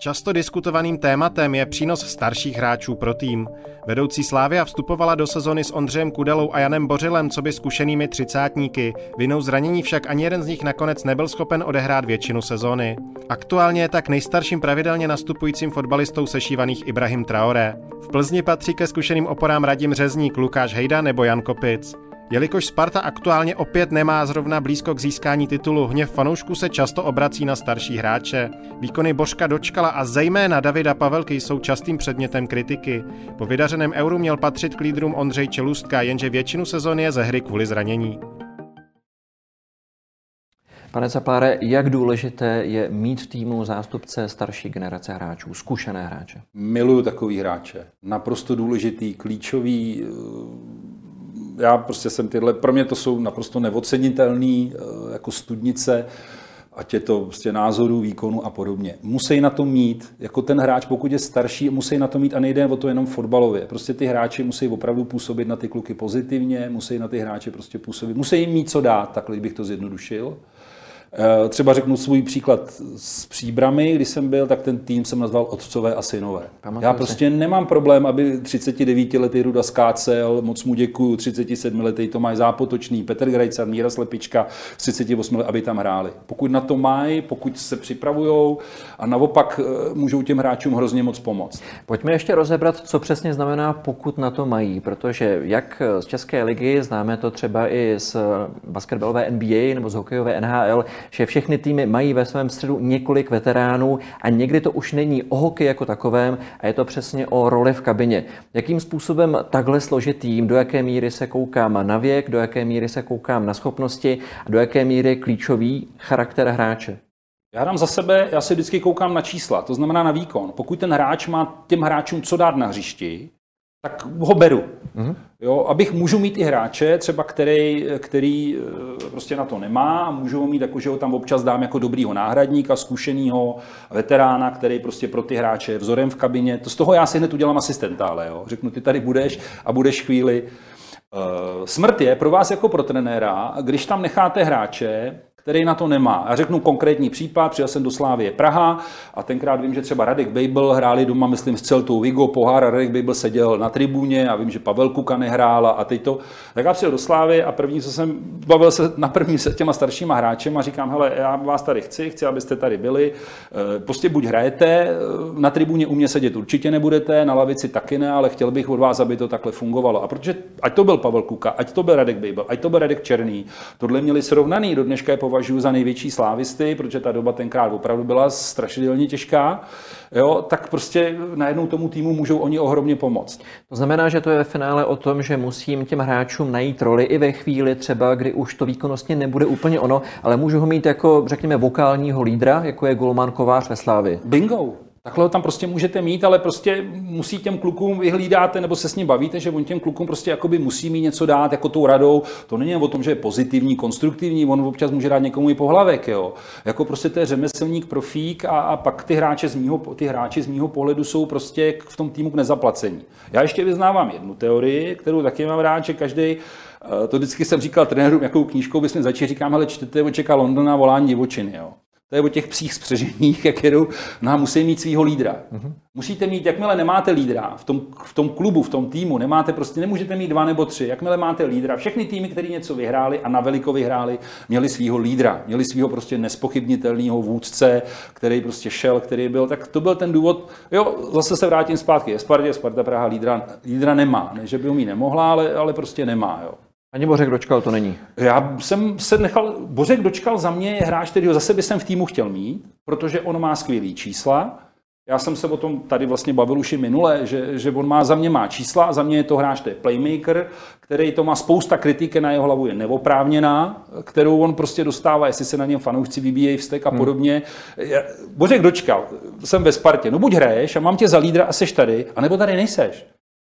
Speaker 1: Často diskutovaným tématem je přínos starších hráčů pro tým. Vedoucí Slávia vstupovala do sezony s Ondřejem Kudelou a Janem Bořilem, co by zkušenými třicátníky. Vinou zranění však ani jeden z nich nakonec nebyl schopen odehrát většinu sezóny. Aktuálně je tak nejstarším pravidelně nastupujícím fotbalistou sešívaných Ibrahim Traoré. V Plzni patří ke zkušeným oporám Radim Řezník, Lukáš Hejda nebo Jan Kopic. Jelikož Sparta aktuálně opět nemá zrovna blízko k získání titulu, hněv fanoušků se často obrací na starší hráče. Výkony Božka Dočkala a zejména Davida Pavelky jsou častým předmětem kritiky. Po vydařeném euru měl patřit k lídrům Ondřej Čelustka, jenže většinu sezóny je ze hry kvůli zranění.
Speaker 2: Pane Zapláre, jak důležité je mít v týmu zástupce starší generace hráčů, zkušené hráče?
Speaker 3: Miluju takový hráče. Naprosto důležitý, klíčový, já prostě jsem tyhle, pro mě to jsou naprosto neocenitelný eh, jako studnice, ať je to prostě názorů, výkonu a podobně. Musí na to mít, jako ten hráč, pokud je starší, musí na to mít a nejde o to jenom fotbalově. Prostě ty hráči musí opravdu působit na ty kluky pozitivně, musí na ty hráče prostě působit, musí jim mít co dát, takhle bych to zjednodušil. Eh, třeba řeknu svůj příklad s příbrami, když jsem byl, tak ten tým jsem nazval Otcové a synové. Pamatuji Já prostě si. nemám problém, aby 39-letý Ruda skácel, moc mu děkuju, 37-letý Tomáš Zápotočný, Petr Grajcar, Míra Slepička, 38 let, aby tam hráli. Pokud na to mají, pokud se připravují a naopak eh, můžou těm hráčům hrozně moc pomoct.
Speaker 2: Pojďme ještě rozebrat, co přesně znamená, pokud na to mají, protože jak z České ligy, známe to třeba i z basketbalové NBA nebo z hokejové NHL, že všechny týmy mají ve svém středu několik veteránů a někdy to už není o hokeji jako takovém a je to přesně o roli v kabině. Jakým způsobem takhle složit tým, do jaké míry se koukám na věk, do jaké míry se koukám na schopnosti a do jaké míry klíčový charakter hráče?
Speaker 3: Já dám za sebe, já si vždycky koukám na čísla, to znamená na výkon. Pokud ten hráč má těm hráčům co dát na hřišti, tak ho beru. Mm-hmm. Jo, abych můžu mít i hráče, třeba který, který eh, prostě na to nemá a můžu ho mít jako, že ho tam občas dám jako dobrýho náhradníka, zkušenýho veterána, který prostě pro ty hráče je vzorem v kabině. To z toho já si hned udělám asistenta, ale jo. Řeknu, ty tady budeš a budeš chvíli. Eh, smrt je pro vás jako pro trenéra, když tam necháte hráče, který na to nemá. Já řeknu konkrétní případ, přijel jsem do Slávie Praha a tenkrát vím, že třeba Radek Babel hráli doma, myslím, s Celtou Vigo, pohár a Radek Babel seděl na tribuně a vím, že Pavel Kuka nehrála a teď to. Tak já přijel do Slávy a první, co jsem bavil se na první se těma staršíma hráčema a říkám, hele, já vás tady chci, chci, abyste tady byli. Eh, prostě buď hrajete, eh, na tribuně u mě sedět určitě nebudete, na lavici taky ne, ale chtěl bych od vás, aby to takhle fungovalo. A protože ať to byl Pavel Kuka, ať to byl Radek Babel, ať to byl Radek Černý, tohle měli srovnaný, do dneška je považuji za největší slávisty, protože ta doba tenkrát opravdu byla strašidelně těžká, jo, tak prostě najednou tomu týmu můžou oni ohromně pomoct.
Speaker 2: To znamená, že to je ve finále o tom, že musím těm hráčům najít roli i ve chvíli třeba, kdy už to výkonnostně nebude úplně ono, ale můžu ho mít jako, řekněme, vokálního lídra, jako je Golman Kovář ve Slávi.
Speaker 3: Bingo. Takhle ho tam prostě můžete mít, ale prostě musí těm klukům vyhlídáte nebo se s ním bavíte, že on těm klukům prostě jakoby musí mít něco dát jako tou radou. To není o tom, že je pozitivní, konstruktivní, on občas může dát někomu i pohlavek, jo. Jako prostě to je řemeslník, profík a, a pak ty hráče z mýho, ty hráči z mýho pohledu jsou prostě v tom týmu k nezaplacení. Já ještě vyznávám jednu teorii, kterou taky mám rád, že každý eh, to vždycky jsem říkal trenérům, jakou knížkou bychom začali, říkám, ale čtete očeka Londona volání divočiny. Jo. To je o těch psích spřeženích, jak jedou, no a musí mít svého lídra. Mm-hmm. Musíte mít, jakmile nemáte lídra v tom, v tom klubu, v tom týmu, nemáte prostě, nemůžete mít dva nebo tři. Jakmile máte lídra, všechny týmy, které něco vyhráli a na veliko vyhráli, měli svého lídra, měli svého prostě nespochybnitelného vůdce, který prostě šel, který byl, tak to byl ten důvod. Jo, zase se vrátím zpátky. Je Spartě, Sparta Praha lídra, lídra nemá. Ne, že by ho mít nemohla, ale, ale prostě nemá. Jo.
Speaker 2: Ani Bořek dočkal to není.
Speaker 3: Já jsem se nechal, Bořek dočkal za mě je hráč, který ho zase by jsem v týmu chtěl mít, protože on má skvělý čísla. Já jsem se o tom tady vlastně bavil už i minule, že, že on má za mě má čísla a za mě je to hráč, to je playmaker, který to má spousta kritiky na jeho hlavu, je neoprávněná, kterou on prostě dostává, jestli se na něm fanoušci vybíjejí vztek a hmm. podobně. Bořek dočkal, jsem ve Spartě, no buď hraješ a mám tě za lídra a seš tady, anebo tady nejseš.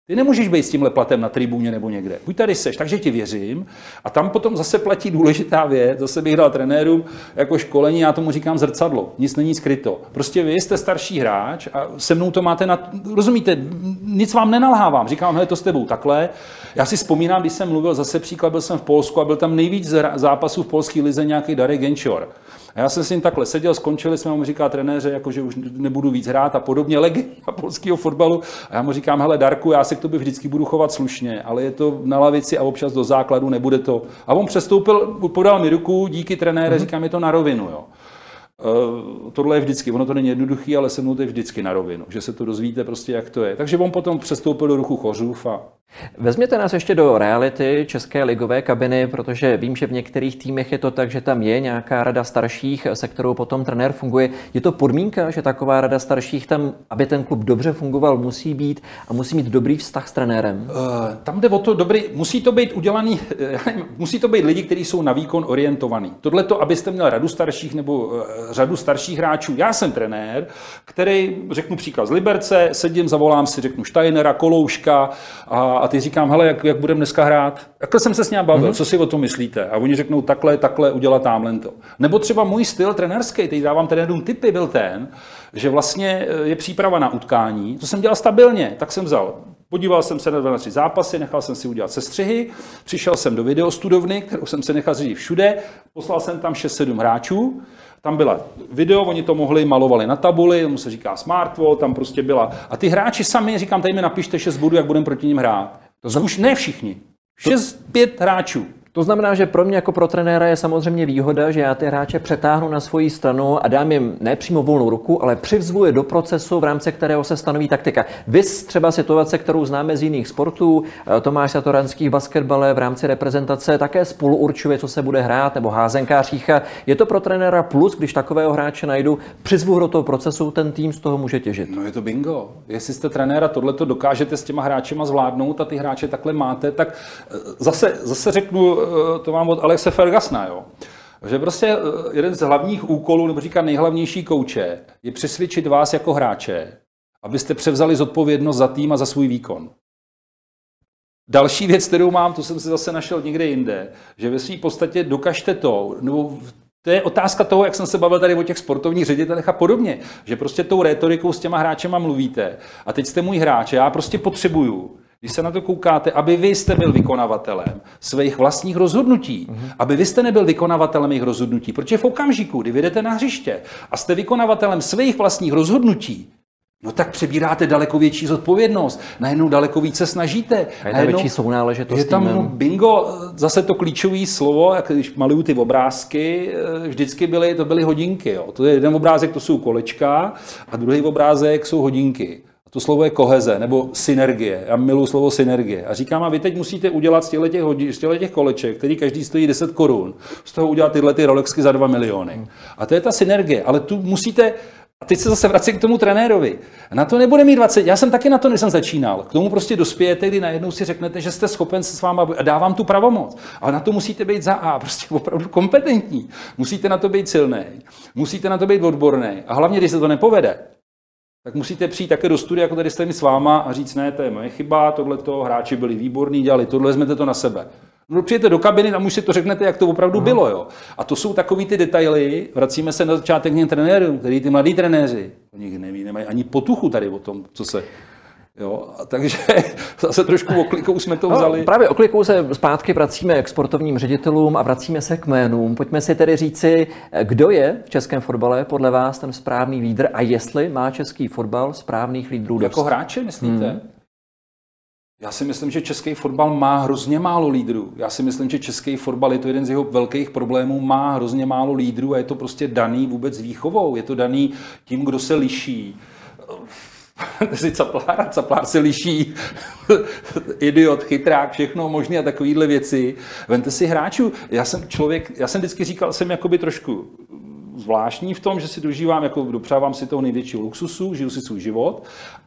Speaker 3: Ty nemůžeš být s tímhle platem na tribuně nebo někde. Buď tady seš, takže ti věřím. A tam potom zase platí důležitá věc. Zase bych dal trenérům jako školení, já tomu říkám zrcadlo. Nic není skryto. Prostě vy jste starší hráč a se mnou to máte na... Rozumíte, nic vám nenalhávám. Říkám, hele, to s tebou takhle. Já si vzpomínám, když jsem mluvil, zase příklad, byl jsem v Polsku a byl tam nejvíc zápasů v polské lize nějaký Darek Genčor. A já jsem s ním takhle seděl, skončili jsme, mu říká trenéře, jako, že už nebudu víc hrát a podobně, legenda polského fotbalu. A já mu říkám, hele Darku, já se k tobě vždycky budu chovat slušně, ale je to na lavici a občas do základu nebude to. A on přestoupil, podal mi ruku, díky trenére, mm-hmm. říkám, je to na rovinu. Jo. Uh, tohle je vždycky, ono to není jednoduché, ale se mnou to je vždycky na rovinu, že se to dozvíte prostě, jak to je. Takže on potom přestoupil do ruchu Chořův a
Speaker 2: Vezměte nás ještě do reality české ligové kabiny, protože vím, že v některých týmech je to tak, že tam je nějaká rada starších, se kterou potom trenér funguje. Je to podmínka, že taková rada starších tam, aby ten klub dobře fungoval, musí být a musí mít dobrý vztah s trenérem? Uh,
Speaker 3: tam jde o to dobrý, musí to být udělaný, musí to být lidi, kteří jsou na výkon orientovaní. Tohle to, abyste měl radu starších nebo uh, řadu starších hráčů. Já jsem trenér, který, řeknu příklad z Liberce, sedím, zavolám si, řeknu Steinera, Kolouška a a ty říkám, hele, jak, jak budeme dneska hrát? Jakhle jsem se s ním bavil, mm-hmm. co si o tom myslíte? A oni řeknou takhle, takhle, udělat tamhle to. Nebo třeba můj styl trenerský, teď dávám trenérům typy, byl ten, že vlastně eh, je příprava na utkání, to jsem dělal stabilně, tak jsem vzal Podíval jsem se na 12 zápasy, nechal jsem si udělat sestřihy, přišel jsem do videostudovny, kterou jsem se nechal řídit všude, poslal jsem tam 6-7 hráčů, tam byla video, oni to mohli, malovali na tabuli, tomu se říká smartwall, tam prostě byla. A ty hráči sami, říkám, tady mi napište 6 bodů, jak budeme proti ním hrát. To už ne všichni. 6-5 hráčů.
Speaker 2: To znamená, že pro mě jako pro trenéra je samozřejmě výhoda, že já ty hráče přetáhnu na svoji stranu a dám jim ne přímo volnou ruku, ale přivzvu je do procesu, v rámci kterého se stanoví taktika. Vy třeba situace, kterou známe z jiných sportů, eh, Tomáš Satoranský v basketbale v rámci reprezentace také spolu určuje, co se bude hrát, nebo házenkářích. Je to pro trenéra plus, když takového hráče najdu, přizvu do toho procesu, ten tým z toho může těžit.
Speaker 3: No je to bingo. Jestli jste trenéra, tohle to dokážete s těma hráčema zvládnout a ty hráče takhle máte, tak eh, zase, zase řeknu to mám od Alexe Fergasna, jo. Že prostě eh, jeden z hlavních úkolů, nebo říká nejhlavnější kouče, je přesvědčit vás jako hráče, abyste převzali zodpovědnost za tým a za svůj výkon. Další věc, kterou mám, to jsem si zase našel někde jinde, že ve své podstatě dokažte to, nebo to je otázka toho, jak jsem se bavil tady o těch sportovních ředitelech a podobně, že prostě tou rétorikou s těma hráčema mluvíte a teď jste můj hráč, já prostě potřebuju, když se na to koukáte, aby vy jste byl vykonavatelem svých vlastních rozhodnutí, mm-hmm. aby vy jste nebyl vykonavatelem jejich rozhodnutí, protože v okamžiku, kdy vyjdete na hřiště a jste vykonavatelem svých vlastních rozhodnutí, No tak přebíráte daleko větší zodpovědnost, najednou daleko více snažíte.
Speaker 2: A je tam větší sounáležitost
Speaker 3: Je tam no, bingo, zase to klíčové slovo, jak když maluju ty obrázky, eh, vždycky byly, to byly hodinky. Jo. To je jeden obrázek, to jsou kolečka, a druhý obrázek jsou hodinky. To slovo je koheze nebo synergie. Já miluji slovo synergie. A říkám, a vy teď musíte udělat z těchto těch, hodin, z těch koleček, který každý stojí 10 korun, z toho udělat tyhle ty Rolexky za 2 miliony. A to je ta synergie. Ale tu musíte a teď se zase vracím k tomu trenérovi. Na to nebude mít 20. Já jsem taky na to, než jsem začínal. K tomu prostě dospějete, kdy najednou si řeknete, že jste schopen se s váma a dávám tu pravomoc. Ale na to musíte být za A, prostě opravdu kompetentní. Musíte na to být silný. Musíte na to být odborný. A hlavně, když se to nepovede, tak musíte přijít také do studia, jako tady jste mi s váma a říct, ne, to je moje chyba, tohle to hráči byli výborní, dělali tohle, vezmete to na sebe. No, přijete do kabiny a už si to řeknete, jak to opravdu uh-huh. bylo. Jo. A to jsou takový ty detaily, vracíme se na začátek těm trenérům, který ty mladí trenéři, oni neví, nemají ani potuchu tady o tom, co se Jo, a takže zase trošku oklikou jsme to no, vzali.
Speaker 2: No, právě oklikou se zpátky vracíme k sportovním ředitelům a vracíme se k jménům. Pojďme si tedy říci, kdo je v českém fotbale podle vás ten správný lídr a jestli má český fotbal správných lídrů
Speaker 3: dost. Jako hráče, myslíte? Hmm. Já si myslím, že český fotbal má hrozně málo lídrů. Já si myslím, že český fotbal je to jeden z jeho velkých problémů, má hrozně málo lídrů a je to prostě daný vůbec výchovou. Je to daný tím, kdo se liší. Si caplár, caplár se liší, idiot, chytrák, všechno možné a takovéhle věci. Vente si hráčů. Já jsem člověk, já jsem vždycky říkal, jsem jakoby trošku zvláštní v tom, že si dožívám, jako dopřávám si toho největšího luxusu, žiju si svůj život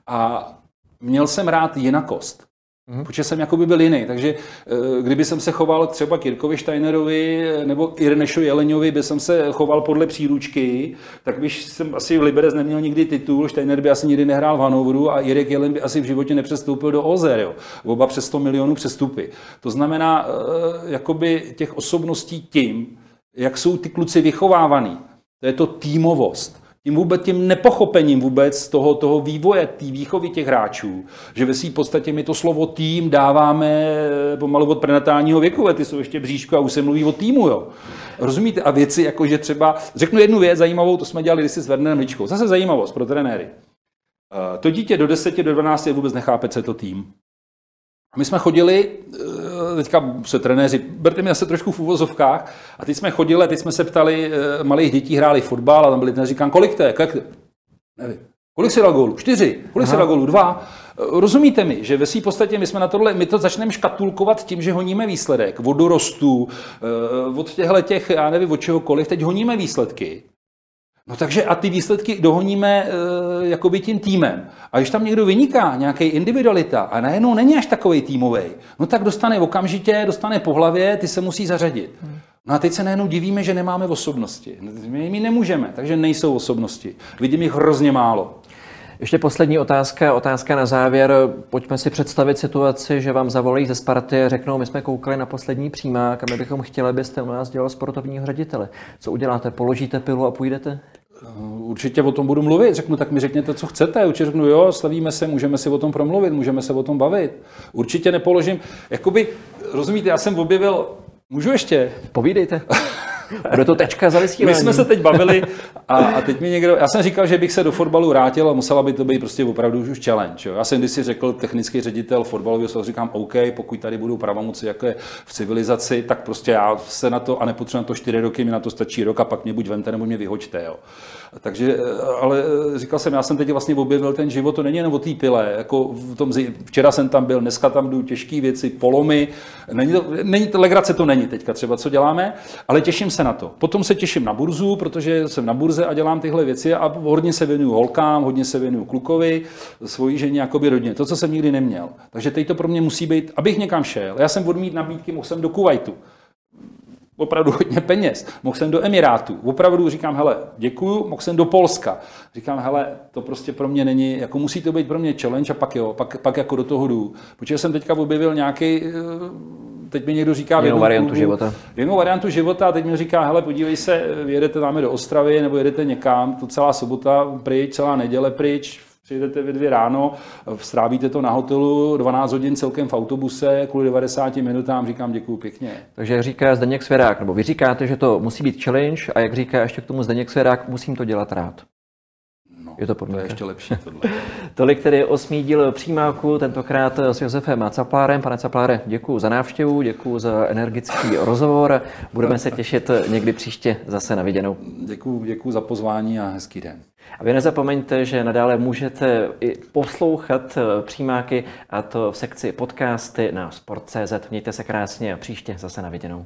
Speaker 3: a měl jsem rád jinakost. Mm-hmm. Protože jsem jakoby byl jiný. Takže eh, kdyby jsem se choval třeba k Jirkovi Steinerovi nebo Irnešo Jeleňovi, by jsem se choval podle příručky, tak bych jsem asi v Liberec neměl nikdy titul, Steiner by asi nikdy nehrál v Hanoveru a Jirek Jelen by asi v životě nepřestoupil do Ozer. Jo. Oba přes 100 milionů přestupy. To znamená, eh, jakoby těch osobností tím, jak jsou ty kluci vychovávaný. To je to týmovost tím vůbec tím nepochopením vůbec toho, toho vývoje, té výchovy těch hráčů, že ve svým podstatě my to slovo tým dáváme pomalu od prenatálního věku, ty jsou ještě bříško a už se mluví o týmu, jo. Rozumíte? A věci, jako že třeba, řeknu jednu věc zajímavou, to jsme dělali kdysi s Wernerem Ličkou. Zase zajímavost pro trenéry. Eh, to dítě do 10, do 12 vůbec nechápe, co je to tým. My jsme chodili teďka se trenéři, berte mě se trošku v úvozovkách, a teď jsme chodili, teď jsme se ptali, eh, malých dětí hráli fotbal a tam byli trenéři, říkám, kolik to je, kolik, nevím, kolik si dal gólů? Čtyři. Kolik si dal gólů? Dva. Eh, rozumíte mi, že ve své podstatě my jsme na tohle, my to začneme škatulkovat tím, že honíme výsledek, vodorostu, eh, od těchto těch, já nevím, od čehokoliv, teď honíme výsledky. No takže a ty výsledky dohoníme e, jakoby tím týmem. A když tam někdo vyniká, nějaký individualita a najednou není až takový týmový, no tak dostane okamžitě, dostane po hlavě, ty se musí zařadit. No a teď se najednou divíme, že nemáme osobnosti. My nemůžeme, takže nejsou osobnosti. Vidím jich hrozně málo.
Speaker 2: Ještě poslední otázka, otázka na závěr. Pojďme si představit situaci, že vám zavolají ze Sparty řeknou, my jsme koukali na poslední přímák a my bychom chtěli, abyste u nás dělal sportovního ředitele. Co uděláte? Položíte pilu a půjdete?
Speaker 3: Určitě o tom budu mluvit. Řeknu, tak mi řekněte, co chcete. Určitě řeknu, jo, slavíme se, můžeme si o tom promluvit, můžeme se o tom bavit. Určitě nepoložím. Jakoby, rozumíte, já jsem objevil, můžu ještě?
Speaker 2: Povídejte. Bude to tečka za vysílání.
Speaker 3: My jsme se teď bavili a, a teď mi někdo, já jsem říkal, že bych se do fotbalu vrátil a musela by to být prostě opravdu už challenge. Jo. Já jsem když si řekl technický ředitel fotbalového svazu, říkám, OK, pokud tady budou pravomoci, jako je v civilizaci, tak prostě já se na to a nepotřebuji na to čtyři roky, mi na to stačí rok a pak mě buď vente nebo mě vyhoďte. Jo. Takže, ale říkal jsem, já jsem teď vlastně objevil ten život, to není jen o té pile. Jako v tom, včera jsem tam byl, dneska tam jdu těžké věci, polomy. Není to, není to, legrace to není teďka třeba, co děláme, ale těším se na to. Potom se těším na burzu, protože jsem na burze a dělám tyhle věci a hodně se věnuju holkám, hodně se věnuju klukovi, svojí ženě, jakoby rodně. To, co jsem nikdy neměl. Takže teď to pro mě musí být, abych někam šel. Já jsem odmít nabídky, mohl jsem do Kuwaitu opravdu hodně peněz. Mohl jsem do Emirátů. Opravdu říkám, hele, děkuju, mohl jsem do Polska. Říkám, hele, to prostě pro mě není, jako musí to být pro mě challenge a pak jo, pak, pak jako do toho jdu. Protože jsem teďka objevil nějaký, eh, teď mi někdo říká...
Speaker 2: Jinou variantu klubu, života.
Speaker 3: Jinou variantu života a teď mi říká, hele, podívej se, jedete tam do Ostravy nebo jedete někam, to celá sobota pryč, celá neděle pryč, Přijedete ve dvě ráno, strávíte to na hotelu 12 hodin celkem v autobuse, kvůli 90 minutám říkám děkuji pěkně.
Speaker 2: Takže jak říká Zdeněk Svěrák, nebo vy říkáte, že to musí být challenge a jak říká ještě k tomu Zdeněk Svěrák, musím to dělat rád.
Speaker 3: No,
Speaker 2: je to podmínka.
Speaker 3: To je ještě lepší tohle.
Speaker 2: Tolik tedy osmý díl přímáku, tentokrát s Josefem Caplárem. Pane Capláre, děkuji za návštěvu, děkuji za energický rozhovor. Budeme se těšit někdy příště zase na viděnou.
Speaker 3: Děkuji, děkuji za pozvání a hezký den.
Speaker 2: A vy nezapomeňte, že nadále můžete i poslouchat přímáky a to v sekci podcasty na Sport.cz. Mějte se krásně a příště zase na viděnou.